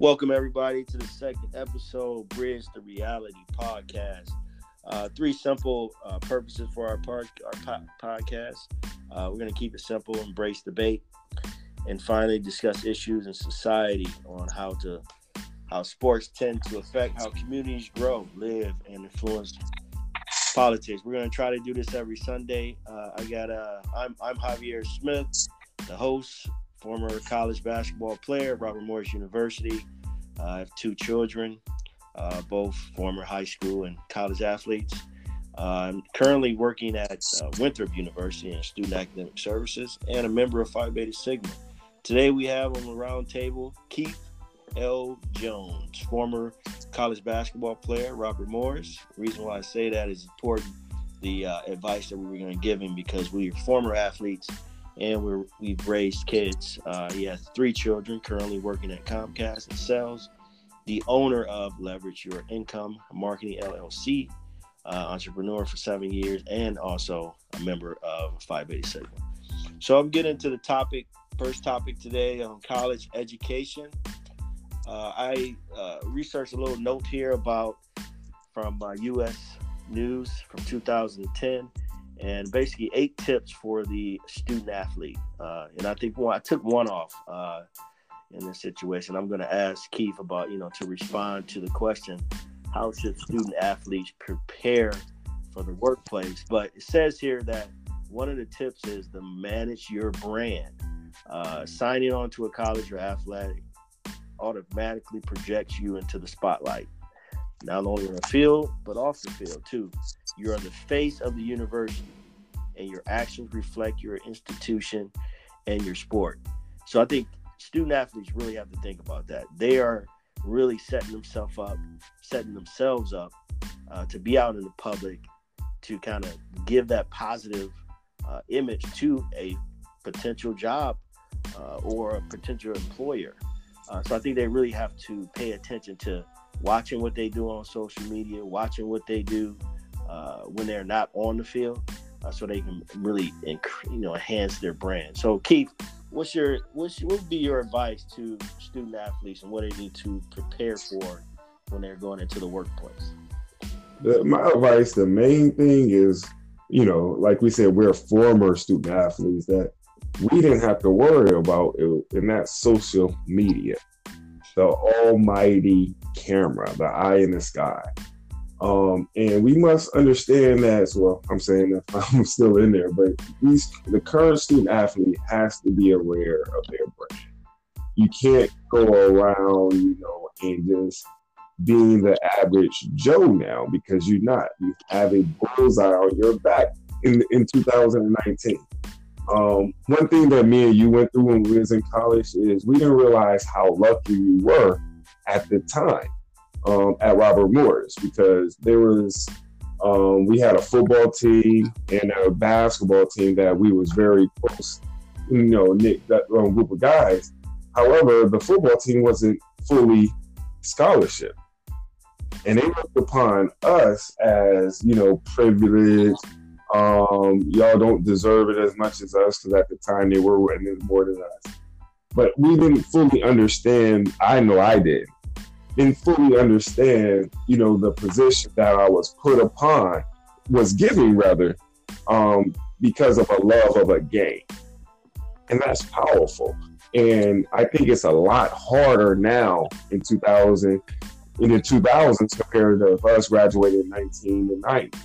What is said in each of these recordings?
Welcome everybody to the second episode, Bridge the Reality podcast. Uh, three simple uh, purposes for our part, our po- podcast. Uh, we're going to keep it simple, embrace debate, and finally discuss issues in society on how to how sports tend to affect how communities grow, live, and influence politics. We're going to try to do this every Sunday. Uh, I got uh, I'm I'm Javier Smith, the host former college basketball player, Robert Morris University. Uh, I have two children, uh, both former high school and college athletes. Uh, I'm currently working at uh, Winthrop University in Student Academic Services and a member of Phi Beta Sigma. Today we have on the round table Keith L. Jones, former college basketball player, Robert Morris. The reason why I say that is important the uh, advice that we were going to give him because we are former athletes and we're we've raised kids. Uh, he has three children, currently working at Comcast and sales. The owner of Leverage Your Income Marketing LLC, uh, entrepreneur for seven years, and also a member of Phi Beta Sigma. So I'm getting to the topic. First topic today on college education. Uh, I uh, researched a little note here about from U.S. Uh, News from 2010 and basically eight tips for the student athlete. Uh, and I think well, I took one off uh, in this situation. I'm going to ask Keith about, you know, to respond to the question how should student athletes prepare for the workplace? But it says here that one of the tips is to manage your brand. Uh, signing on to a college or athletic automatically projects you into the spotlight not only on the field but off the field too. You are on the face of the university, and your actions reflect your institution and your sport. So I think student athletes really have to think about that. They are really setting themselves up, setting themselves up uh, to be out in the public, to kind of give that positive uh, image to a potential job uh, or a potential employer. Uh, so I think they really have to pay attention to watching what they do on social media, watching what they do uh, when they're not on the field, uh, so they can really you know enhance their brand. So Keith, what's your what's what would be your advice to student athletes and what they need to prepare for when they're going into the workplace? The, my advice, the main thing is, you know, like we said, we're former student athletes that we didn't have to worry about it, and that's social media the almighty camera, the eye in the sky. Um, and we must understand that as well. I'm saying that I'm still in there, but these, the current student athlete has to be aware of their brand. You can't go around, you know, and just being the average Joe now because you're not. You have a bullseye on your back in in 2019. Um, one thing that me and you went through when we was in college is we didn't realize how lucky we were at the time um, at Robert Morris because there was um, we had a football team and a basketball team that we was very close, you know, that um, group of guys. However, the football team wasn't fully scholarship, and they looked upon us as you know privileged um, y'all don't deserve it as much as us because at the time they were winning more than us. But we didn't fully understand. I know I did. Didn't fully understand, you know, the position that I was put upon, was given rather, um, because of a love of a game, and that's powerful. And I think it's a lot harder now in 2000, in the 2000s compared to us graduating in 1990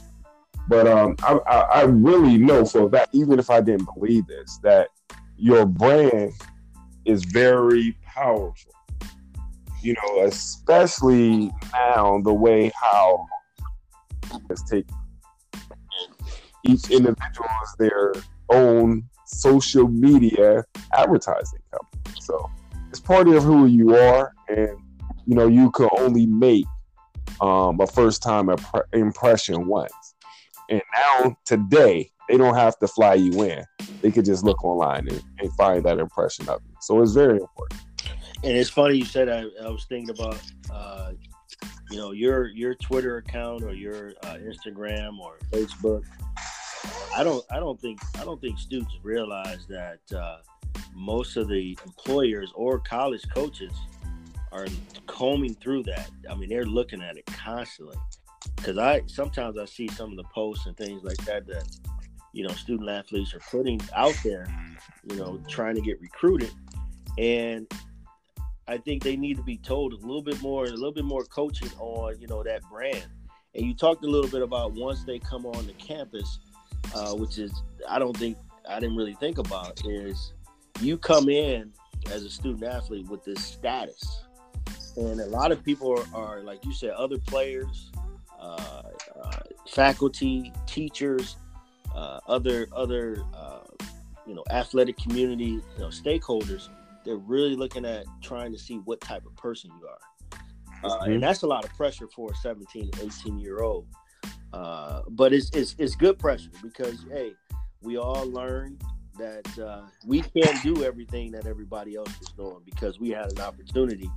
but um, I, I, I really know for that, even if I didn't believe this, that your brand is very powerful. You know, especially now the way how it's taken. Each individual is their own social media advertising company. So it's part of who you are, and you know you can only make um, a first time imp- impression once. And now today, they don't have to fly you in. They could just look online and, and find that impression of you. So it's very important. And it's funny you said I, I was thinking about uh, you know your your Twitter account or your uh, Instagram or Facebook. I don't I don't think I don't think students realize that uh, most of the employers or college coaches are combing through that. I mean, they're looking at it constantly. Because I sometimes I see some of the posts and things like that that you know student athletes are putting out there, you know, trying to get recruited, and I think they need to be told a little bit more, a little bit more coaching on you know that brand. And you talked a little bit about once they come on the campus, uh, which is I don't think I didn't really think about is you come in as a student athlete with this status and a lot of people are, are like you said, other players, uh, uh, faculty, teachers, uh, other other uh, you know athletic community you know stakeholders. They're really looking at trying to see what type of person you are, uh, mm-hmm. and that's a lot of pressure for a 17, 18 year old. Uh, but it's, it's it's good pressure because hey, we all learn that we can't do everything that everybody else is doing because we had an opportunity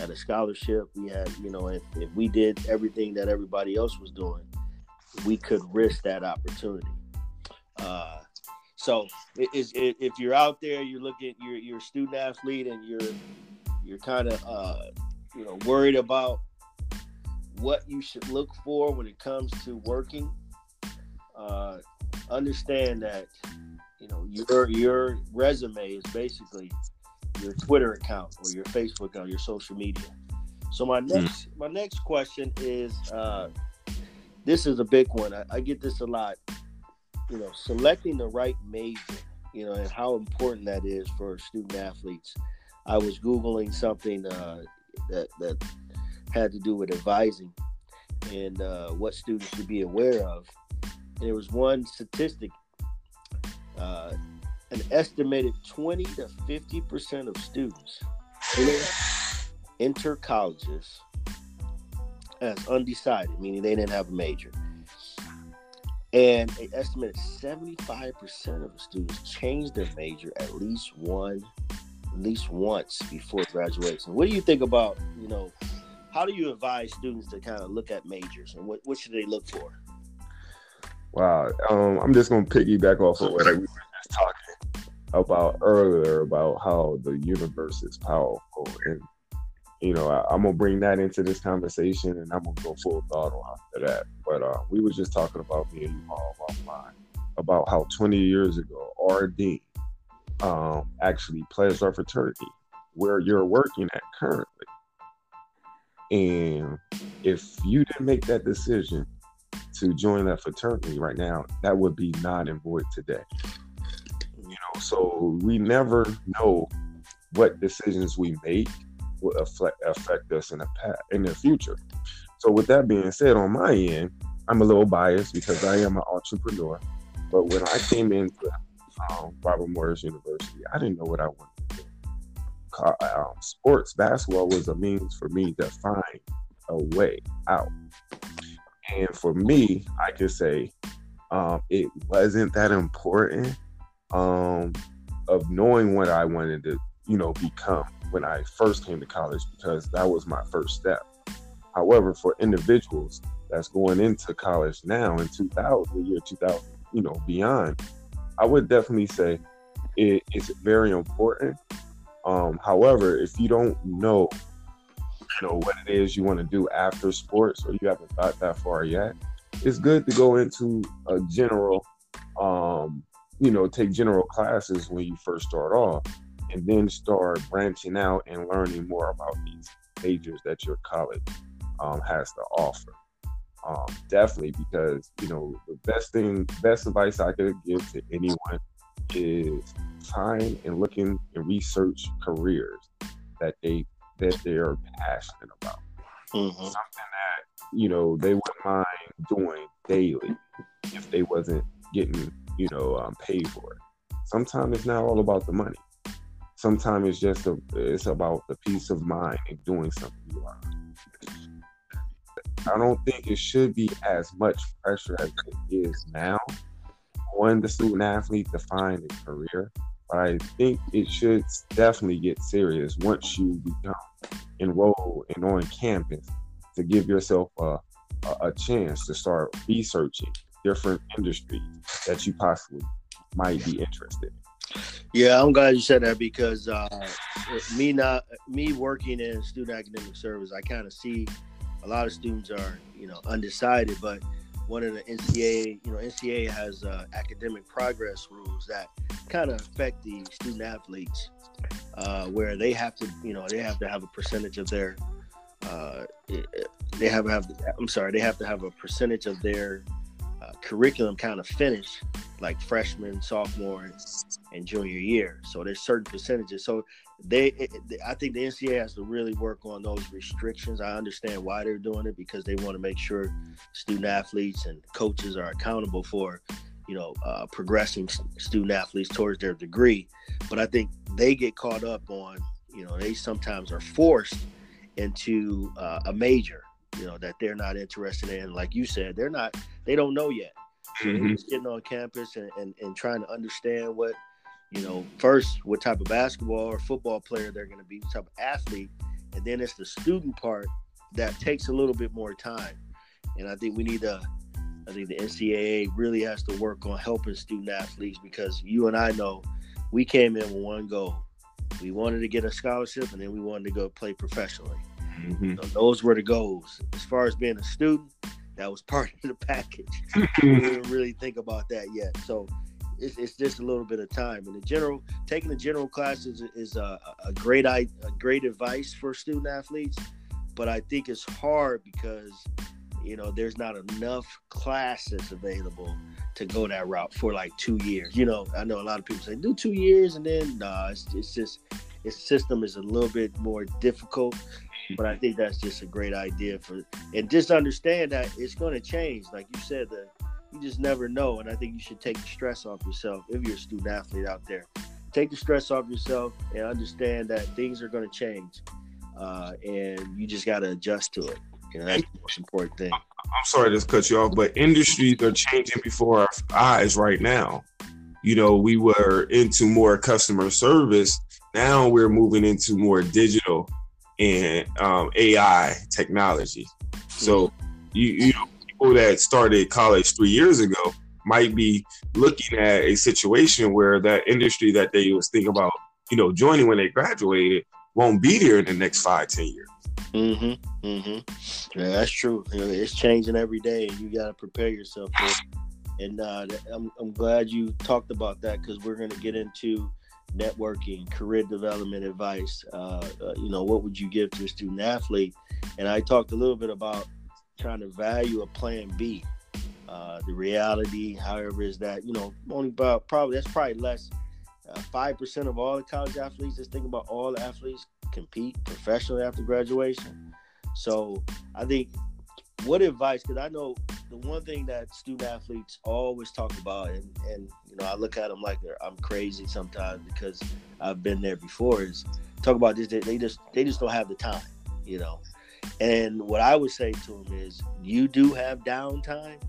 at a scholarship. We had, you know, if, if we did everything that everybody else was doing, we could risk that opportunity. Uh, so it, it, if you're out there, you're looking, you're you're a student athlete, and you're you're kind of uh, you know worried about what you should look for when it comes to working. Uh, understand that you know your your resume is basically your Twitter account or your Facebook account, your social media. So my hmm. next mm. my next question is uh, this is a big one. I, I, get this a lot. You know, selecting the right major. You know, and how important that is for student athletes. I was googling something uh, that that had to do with advising and uh, what students should be aware of. And there was one statistic uh, an estimated 20 to 50 percent of students enter colleges as undecided, meaning they didn't have a major. And an estimated 75% of the students change their major at least one, at least once before graduation. What do you think about, you know, how do you advise students to kind of look at majors and what, what should they look for? Wow. Um, I'm just going to piggyback off of what we were just talking about earlier about how the universe is powerful and you know I, am gonna bring that into this conversation and i'm gonna go full throttle after that. But uh, we were just talking about me and you all about how 20 years ago rd um, actually pledged our fraternity where you're working at currently. And if you didn't make that decision to join that fraternity right now that would be not in void today. You know, so we never know what decisions we make will affect, affect us in the past, in the future. So with that being said, on my end, I'm a little biased because I am an entrepreneur. But when I came into um, Robert Morris University, I didn't know what I wanted to do. Um, sports basketball was a means for me to find a way out. And for me, I could say um, it wasn't that important um, of knowing what I wanted to, you know, become when I first came to college because that was my first step. However, for individuals that's going into college now in 2000, the year 2000, you know, beyond, I would definitely say it is very important. Um, however, if you don't know, you know, what it is you want to do after sports or you haven't thought that far yet, it's good to go into a general um, you know, take general classes when you first start off and then start branching out and learning more about these majors that your college um, has to offer. Um, definitely, because you know the best thing, best advice I could give to anyone is find and looking and research careers that they that they are passionate about. Mm-hmm. Something that you know they wouldn't mind doing daily if they wasn't getting you know, um, pay for it. Sometimes it's not all about the money. Sometimes it's just a, it's about the peace of mind and doing something you are. I don't think it should be as much pressure as it is now on the student athlete to find a career. But I think it should definitely get serious once you become enrolled and on campus to give yourself a, a, a chance to start researching different industries that you possibly might be interested in. Yeah, I'm glad you said that because uh, me not me working in student academic service, I kind of see a lot of students are you know undecided, but one of the NCAA, you know, NCAA has uh, academic progress rules that kind of affect the student athletes, uh, where they have to, you know, they have to have a percentage of their, uh, they have have, I'm sorry, they have to have a percentage of their curriculum kind of finished, like freshman, sophomore, and junior year. So there's certain percentages. So they, I think the NCAA has to really work on those restrictions. I understand why they're doing it because they want to make sure student athletes and coaches are accountable for, you know, uh, progressing student athletes towards their degree. But I think they get caught up on, you know, they sometimes are forced into uh, a major, you know, that they're not interested in. Like you said, they're not, they don't know yet. So mm-hmm. just getting on campus and, and, and trying to understand what you know, first what type of basketball or football player they're going to be, what type of athlete, and then it's the student part that takes a little bit more time. And I think we need to, I think the NCAA really has to work on helping student athletes because you and I know we came in with one goal. We wanted to get a scholarship and then we wanted to go play professionally. Mm-hmm. So those were the goals. As far as being a student, that was part of the package. we didn't really think about that yet. So it's, it's just a little bit of time. And the general taking the general class is, is a, a great a great advice for student athletes, but I think it's hard because you know there's not enough classes available to go that route for like two years. You know, I know a lot of people say do two years and then nah, it's, it's just its system is a little bit more difficult. But I think that's just a great idea for, and just understand that it's going to change. Like you said, the you just never know. And I think you should take the stress off yourself if you're a student athlete out there. Take the stress off yourself and understand that things are going to change, uh, and you just got to adjust to it. You know, that's the most important thing. I'm sorry to cut you off, but industries are changing before our eyes right now. You know, we were into more customer service. Now we're moving into more digital and um, AI technology. So mm-hmm. you you know people that started college three years ago might be looking at a situation where that industry that they was thinking about, you know, joining when they graduated won't be there in the next five, ten years. Mm-hmm. Mm-hmm. Yeah, that's true. You know, it's changing every day, and you got to prepare yourself for it. And uh, I'm, I'm glad you talked about that because we're going to get into networking, career development advice. Uh, uh, you know, what would you give to a student athlete? And I talked a little bit about trying to value a plan B. Uh, the reality, however, is that you know only about probably that's probably less. Uh, five percent of all the college athletes. Just think about all the athletes compete professionally after graduation. So I think what advice? Because I know the one thing that student athletes always talk about, and and you know I look at them like I'm crazy sometimes because I've been there before. Is talk about this. They, they just they just don't have the time. You know, and what I would say to them is, you do have downtime.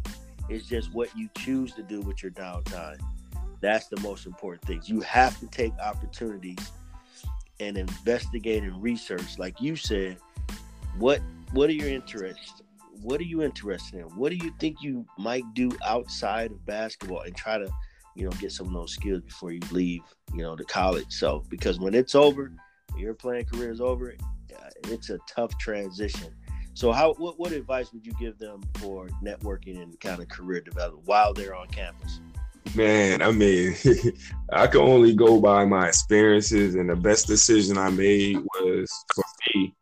It's just what you choose to do with your downtime. That's the most important thing. You have to take opportunities and investigate and research. Like you said, what what are your interests? What are you interested in? What do you think you might do outside of basketball and try to, you know, get some of those skills before you leave, you know, the college. So because when it's over, your playing career is over, uh, it's a tough transition. So, how what, what advice would you give them for networking and kind of career development while they're on campus? Man, I mean, I can only go by my experiences, and the best decision I made was for me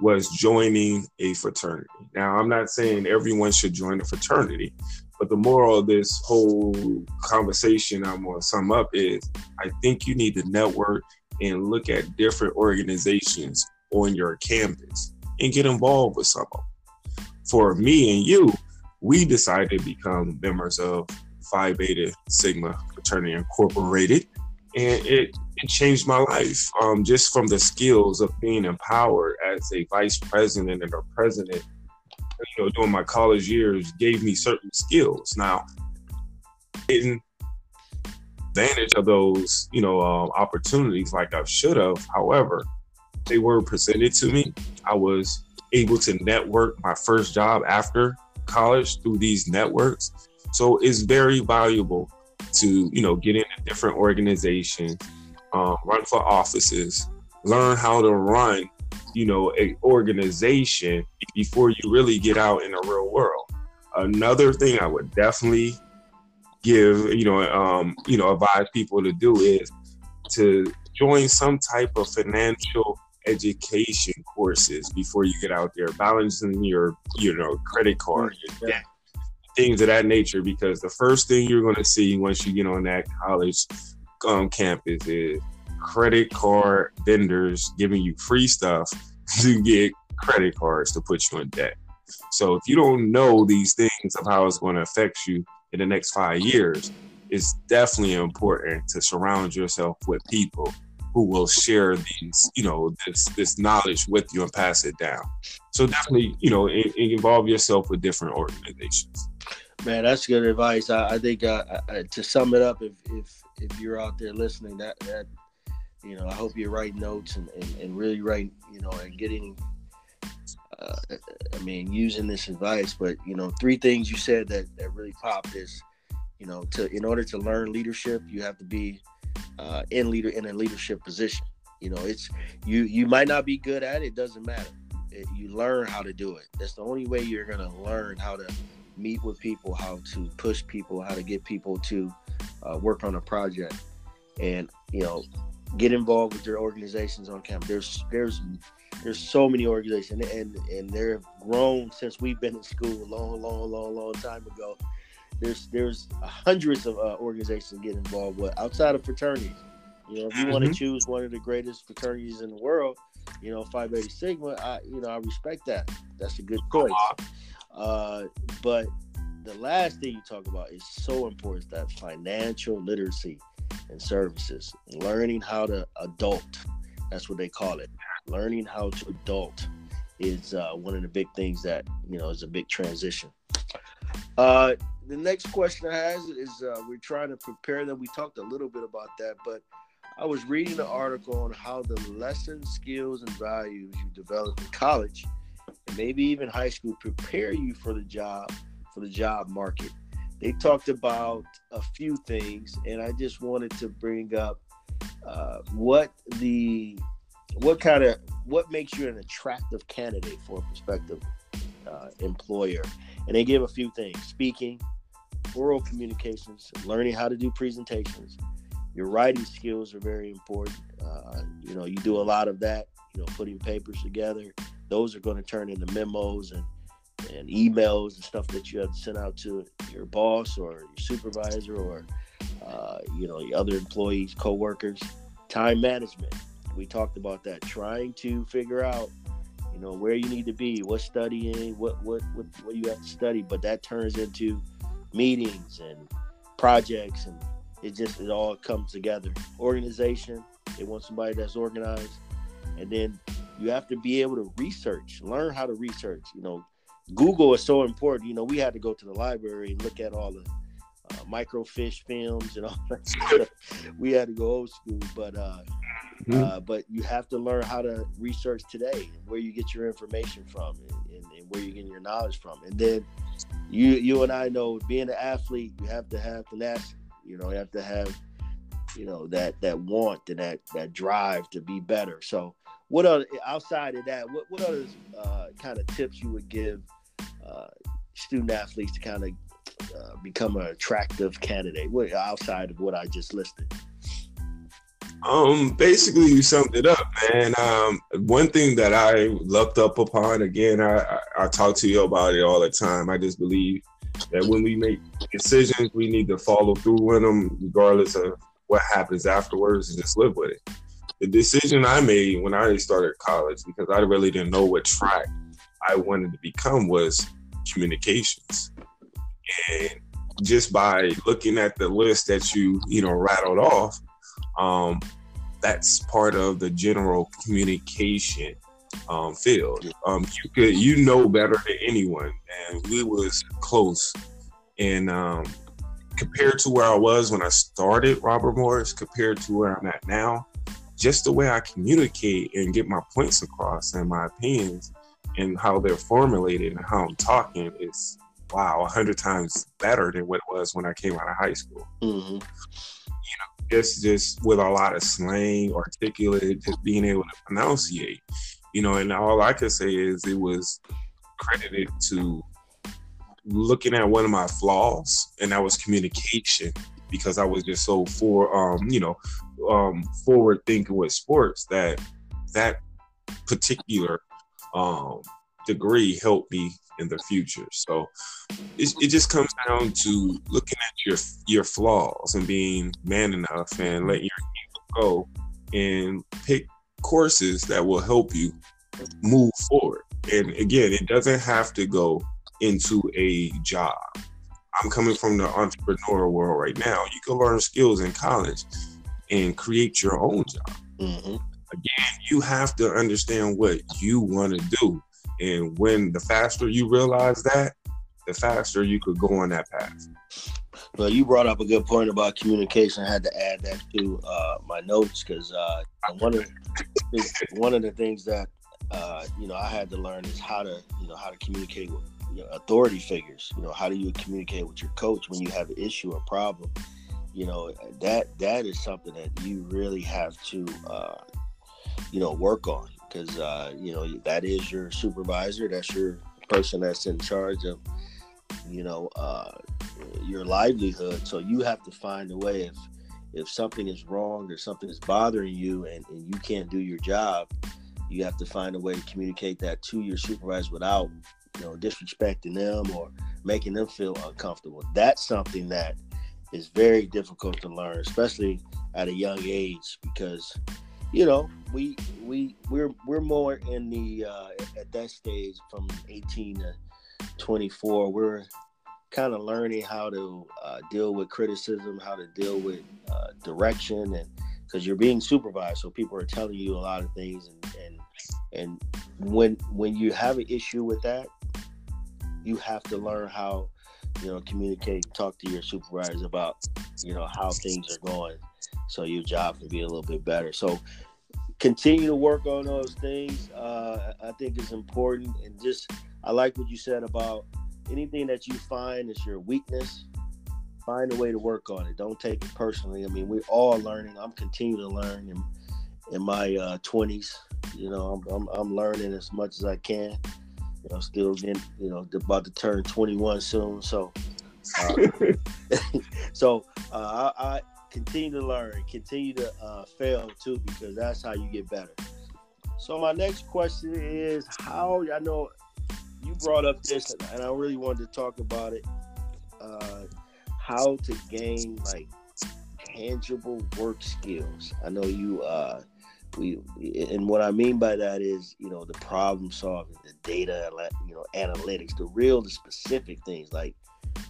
was joining a fraternity. Now, I'm not saying everyone should join a fraternity, but the moral of this whole conversation I'm going to sum up is I think you need to network and look at different organizations on your campus and get involved with some of them. For me and you, we decided to become members of Phi Beta Sigma Fraternity Incorporated, and it, it changed my life um, just from the skills of being empowered as a vice president and a president. You know, during my college years, gave me certain skills. Now, didn't advantage of those, you know, uh, opportunities like I should have. However, they were presented to me. I was able to network my first job after college through these networks. So it's very valuable to, you know, get into different organizations um, run for offices, learn how to run, you know, an organization before you really get out in the real world. Another thing I would definitely give, you know, um, you know, advise people to do is to join some type of financial education courses before you get out there, balancing your, you know, credit card, your debt, things of that nature. Because the first thing you're going to see once you get on that college um, campus is credit card vendors giving you free stuff to get credit cards to put you in debt. So if you don't know these things of how it's going to affect you in the next five years, it's definitely important to surround yourself with people who will share these, you know, this this knowledge with you and pass it down. So definitely, you know, in, involve yourself with different organizations. Man, that's good advice. I, I think uh, to sum it up, if if if you're out there listening, that that you know, I hope you write notes and, and, and really write, you know, and getting, uh, I mean, using this advice. But you know, three things you said that that really popped is, you know, to in order to learn leadership, you have to be uh, in leader in a leadership position. You know, it's you you might not be good at it. Doesn't matter. It, you learn how to do it. That's the only way you're gonna learn how to meet with people, how to push people, how to get people to uh, work on a project. And you know, get involved with their organizations on campus. There's there's there's so many organizations and and they're grown since we've been in school a long, long, long, long time ago. There's there's hundreds of uh, organizations get involved with outside of fraternities. You know, if you mm-hmm. want to choose one of the greatest fraternities in the world, you know, Phi Beta Sigma, I you know I respect that. That's a good choice. Uh, but the last thing you talk about is so important that financial literacy and services. Learning how to adult. That's what they call it. Learning how to adult is uh, one of the big things that you know is a big transition. Uh, the next question I have is uh, we're trying to prepare them. We talked a little bit about that, but I was reading an article on how the lessons, skills, and values you develop in college, and maybe even high school, prepare you for the job for the job market they talked about a few things, and I just wanted to bring up uh, what the what kind of what makes you an attractive candidate for a prospective uh, employer. And they give a few things: speaking, oral communications, learning how to do presentations. Your writing skills are very important. Uh, you know, you do a lot of that. You know, putting papers together. Those are going to turn into memos and and emails and stuff that you have to send out to your boss or your supervisor or uh, you know your other employees, coworkers. Time management. We talked about that. Trying to figure out, you know, where you need to be, what studying, what what what, what you have to study. But that turns into meetings and projects, and it just it all comes together. Organization. They want somebody that's organized, and then you have to be able to research, learn how to research. You know, Google is so important. You know, we had to go to the library and look at all the uh, microfiche films and all that stuff. We had to go old school, but uh, mm-hmm. uh, but you have to learn how to research today and where you get your information from and, and, and, where you get your knowledge from. And then you you and I know being an athlete, you have to have tenacity. You know, you have to have you know that that want and that that drive to be better. So what other outside of that, what what other uh, kind of tips you would give uh, student athletes to kind of uh, become an attractive candidate what, outside of what I just listed? Um, basically, you summed it up, man. Um, one thing that I looked up upon, again, I, I, I talk to you about it all the time. I just believe that when we make decisions, we need to follow through with them, regardless of what happens afterwards, and just live with it. The decision I made when I started college, because I really didn't know what track I wanted to become, was communications. And just by looking at the list that you, you know, rattled off, um, that's part of the general communication um, field. Um, you could, you know better than anyone, and we was close. And um, compared to where I was when I started Robert Morris, compared to where I'm at now, just the way I communicate and get my points across and my opinions and how they're formulated and how I'm talking is wow, a hundred times better than what it was when I came out of high school. Mm-hmm. You know, just just with a lot of slang, articulate, just being able to pronunciate, you know. And all I could say is it was credited to looking at one of my flaws, and that was communication because I was just so for um, you know, um, forward thinking with sports that that particular um, degree helped me in the future. So it, it just comes down to looking at your your flaws and being man enough and letting your go and pick courses that will help you move forward. And again, it doesn't have to go into a job. I'm coming from the entrepreneurial world right now. You can learn skills in college and create your own job. Mm-hmm. Again, you have to understand what you want to do. And when the faster you realize that, the faster you could go on that path. Well, you brought up a good point about communication. I had to add that to uh, my notes because uh, one of one of the things that uh, you know I had to learn is how to you know how to communicate with you know, authority figures. You know, how do you communicate with your coach when you have an issue or problem? You know, that that is something that you really have to, uh, you know, work on because uh, you know that is your supervisor. That's your person that's in charge of, you know, uh, your livelihood. So you have to find a way if if something is wrong or something is bothering you and, and you can't do your job, you have to find a way to communicate that to your supervisor without you know, disrespecting them or making them feel uncomfortable. That's something that is very difficult to learn, especially at a young age, because you know we we we're we're more in the uh, at that stage from 18 to 24. We're kind of learning how to uh, deal with criticism, how to deal with uh, direction, and because you're being supervised, so people are telling you a lot of things, and and and when when you have an issue with that, you have to learn how you know communicate talk to your supervisors about you know how things are going so your job can be a little bit better. So continue to work on those things uh, i think it's important. And just i like what you said about anything that you find is your weakness find a way to work on it. Don't take it personally. I mean we're all learning. I'm continuing to learn in, in my uh, 20s you know I'm, I'm, I'm learning as much as i can you know, still getting, you know, about to turn 21 soon. So, uh, so uh, I, I, continue to learn, continue to uh, fail too, because that's how you get better. So my next question is how I know you brought up this, and I really wanted to talk about it. Uh, how to gain like tangible work skills. I know you uh, we and what I mean by that is you know the problem solving, the data, you know analytics, the real, the specific things like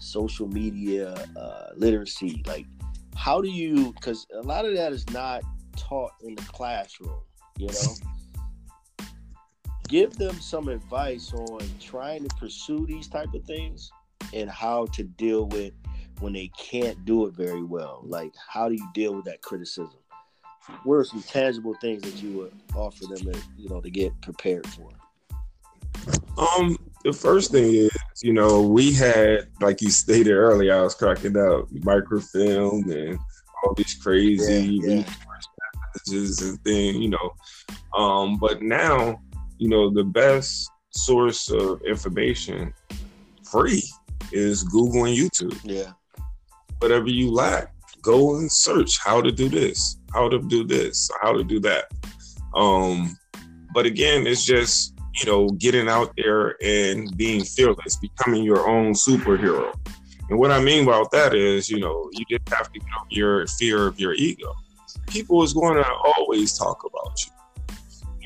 social media uh, literacy. Like how do you? Because a lot of that is not taught in the classroom. You know, give them some advice on trying to pursue these type of things and how to deal with when they can't do it very well. Like how do you deal with that criticism? What are some tangible things that you would offer them to, you know, to get prepared for? Um, the first thing is, you know, we had, like you stated earlier, I was cracking up microfilm and all these crazy yeah, yeah. messages and things, you know. Um, but now, you know, the best source of information free is Google and YouTube. Yeah. Whatever you lack, go and search how to do this, how to do this, how to do that. Um, but again, it's just you know getting out there and being fearless, becoming your own superhero. And what I mean about that is, you know, you just have to get over your fear of your ego. People is going to always talk about you.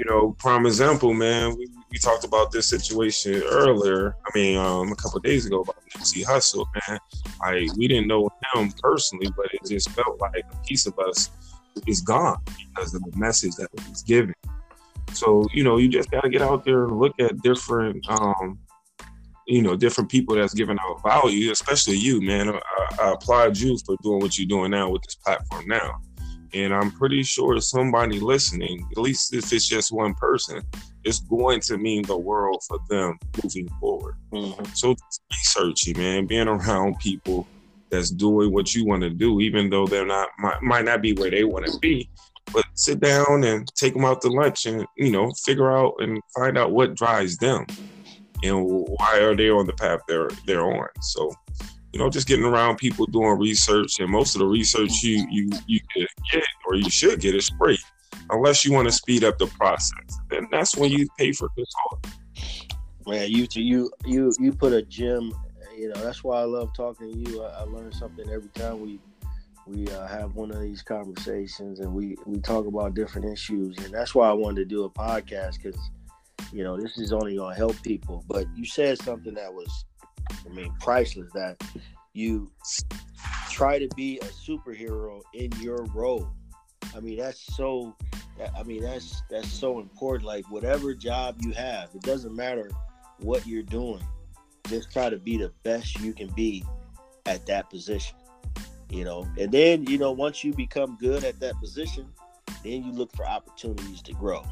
You know, prime example, man. We, we talked about this situation earlier. I mean, um, a couple days ago about Nipsey Hussle, man. I we didn't know him personally, but it just felt like a piece of us is gone because of the message that was given. So you know, you just got to get out there and look at different, um, you know, different people that's giving out value, especially you, man. I, I applaud you for doing what you're doing now with this platform now. And I'm pretty sure somebody listening, at least if it's just one person, is going to mean the world for them moving forward. Mm-hmm. So researching, man, being around people that's doing what you want to do, even though they're not might, might not be where they want to be. But sit down and take them out to lunch and you know figure out and find out what drives them and why are they on the path they're they're on. So you know, just getting around people doing research, and most of the research you you you get or you should get is free, unless you want to speed up the process. Then that's when you pay for consulting. Man, you you you you put a gem. You know, that's why I love talking to you. I, I learn something every time we we uh, have one of these conversations, and we we talk about different issues, and that's why I wanted to do a podcast because you know this is only going to help people. But you said something that was I mean, priceless that you try to be a superhero in your role. I mean, that's so. I mean, that's that's so important. Like whatever job you have, it doesn't matter what you're doing. Just try to be the best you can be at that position. You know, and then you know once you become good at that position, then you look for opportunities to grow.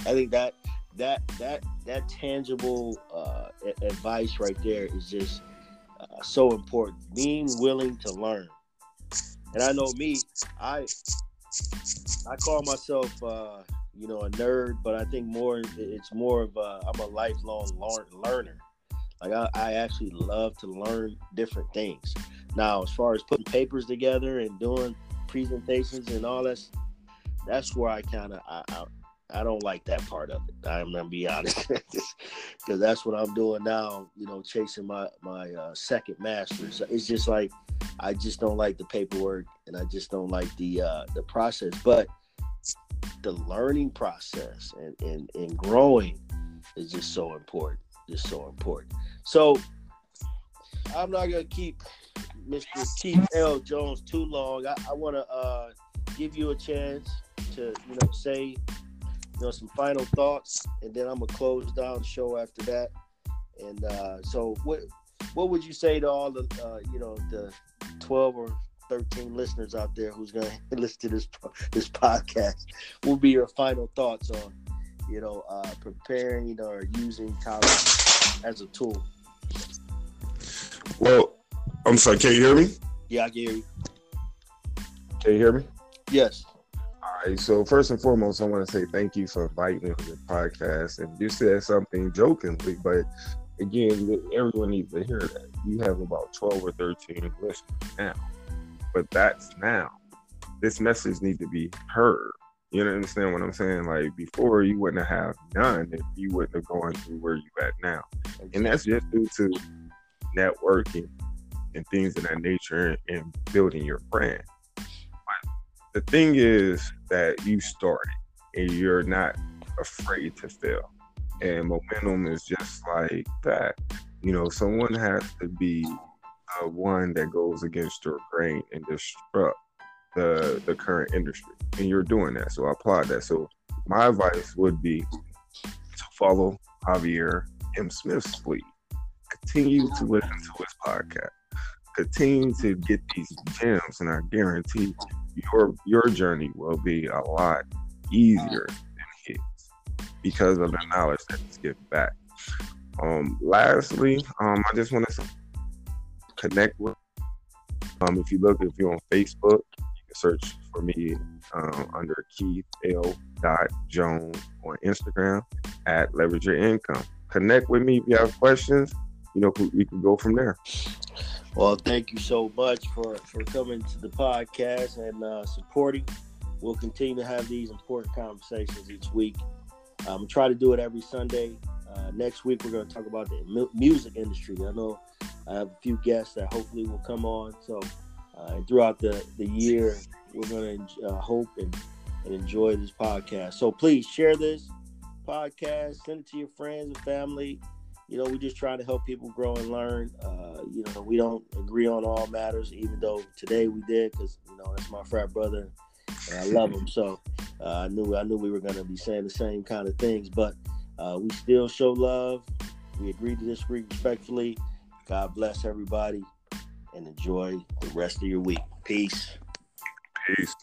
I think that that that that tangible uh, advice right there is just uh, so important. Being willing to learn, and I know me, I I call myself uh, you know a nerd, but I think more it's more of a, I'm a lifelong learner. Like I, I actually love to learn different things. Now, as far as putting papers together and doing presentations and all that, that's where I kind of I, I, I don't like that part of it. I'm gonna be honest, because that's what I'm doing now. You know, chasing my my uh, second master. So it's just like I just don't like the paperwork, and I just don't like the uh, the process. But the learning process and, and and growing is just so important. Just so important. So I'm not gonna keep Mr. T. L. Jones too long. I, I want to uh, give you a chance to you know say you know, some final thoughts, and then I'm gonna close down the show after that. And uh, so, what what would you say to all the uh, you know the 12 or 13 listeners out there who's gonna listen to this this podcast? What would be your final thoughts on you know uh, preparing or using college as a tool? Well, I'm sorry. Can you hear me? Yeah, I can hear you. Can you hear me? Yes right. So first and foremost, I want to say thank you for inviting me on your podcast. And you said something jokingly, but again, everyone needs to hear that. You have about 12 or 13 listeners now, but that's now. This message needs to be heard. You understand what I'm saying? Like before, you wouldn't have none if you wouldn't have gone through where you are at now, and that's just due to networking and things of that nature and building your brand the thing is that you started and you're not afraid to fail. And momentum is just like that. You know, someone has to be one that goes against your grain and disrupt the the current industry, and you're doing that. So I applaud that. So my advice would be to follow Javier M. Smith's lead. Continue to listen to his podcast. Continue to get these gems, and I guarantee your your journey will be a lot easier than his because of the knowledge that he's given back. Um, lastly, um, I just want to connect with. Um, if you look, if you're on Facebook, you can search for me um, under Keith L. Dot Jones on Instagram at Leverage Your Income. Connect with me if you have questions. You know, we can go from there. Well, thank you so much for, for coming to the podcast and uh, supporting. We'll continue to have these important conversations each week. I'm um, try to do it every Sunday. Uh, next week, we're going to talk about the mu- music industry. I know I have a few guests that hopefully will come on. So, uh, throughout the, the year, we're going to uh, hope and, and enjoy this podcast. So, please share this podcast, send it to your friends and family you know, we just try to help people grow and learn. Uh, you know, we don't agree on all matters, even though today we did, because you know that's my frat brother, and I love him. So uh, I knew I knew we were going to be saying the same kind of things, but uh, we still show love. We agree to disagree respectfully. God bless everybody, and enjoy the rest of your week. Peace. Peace.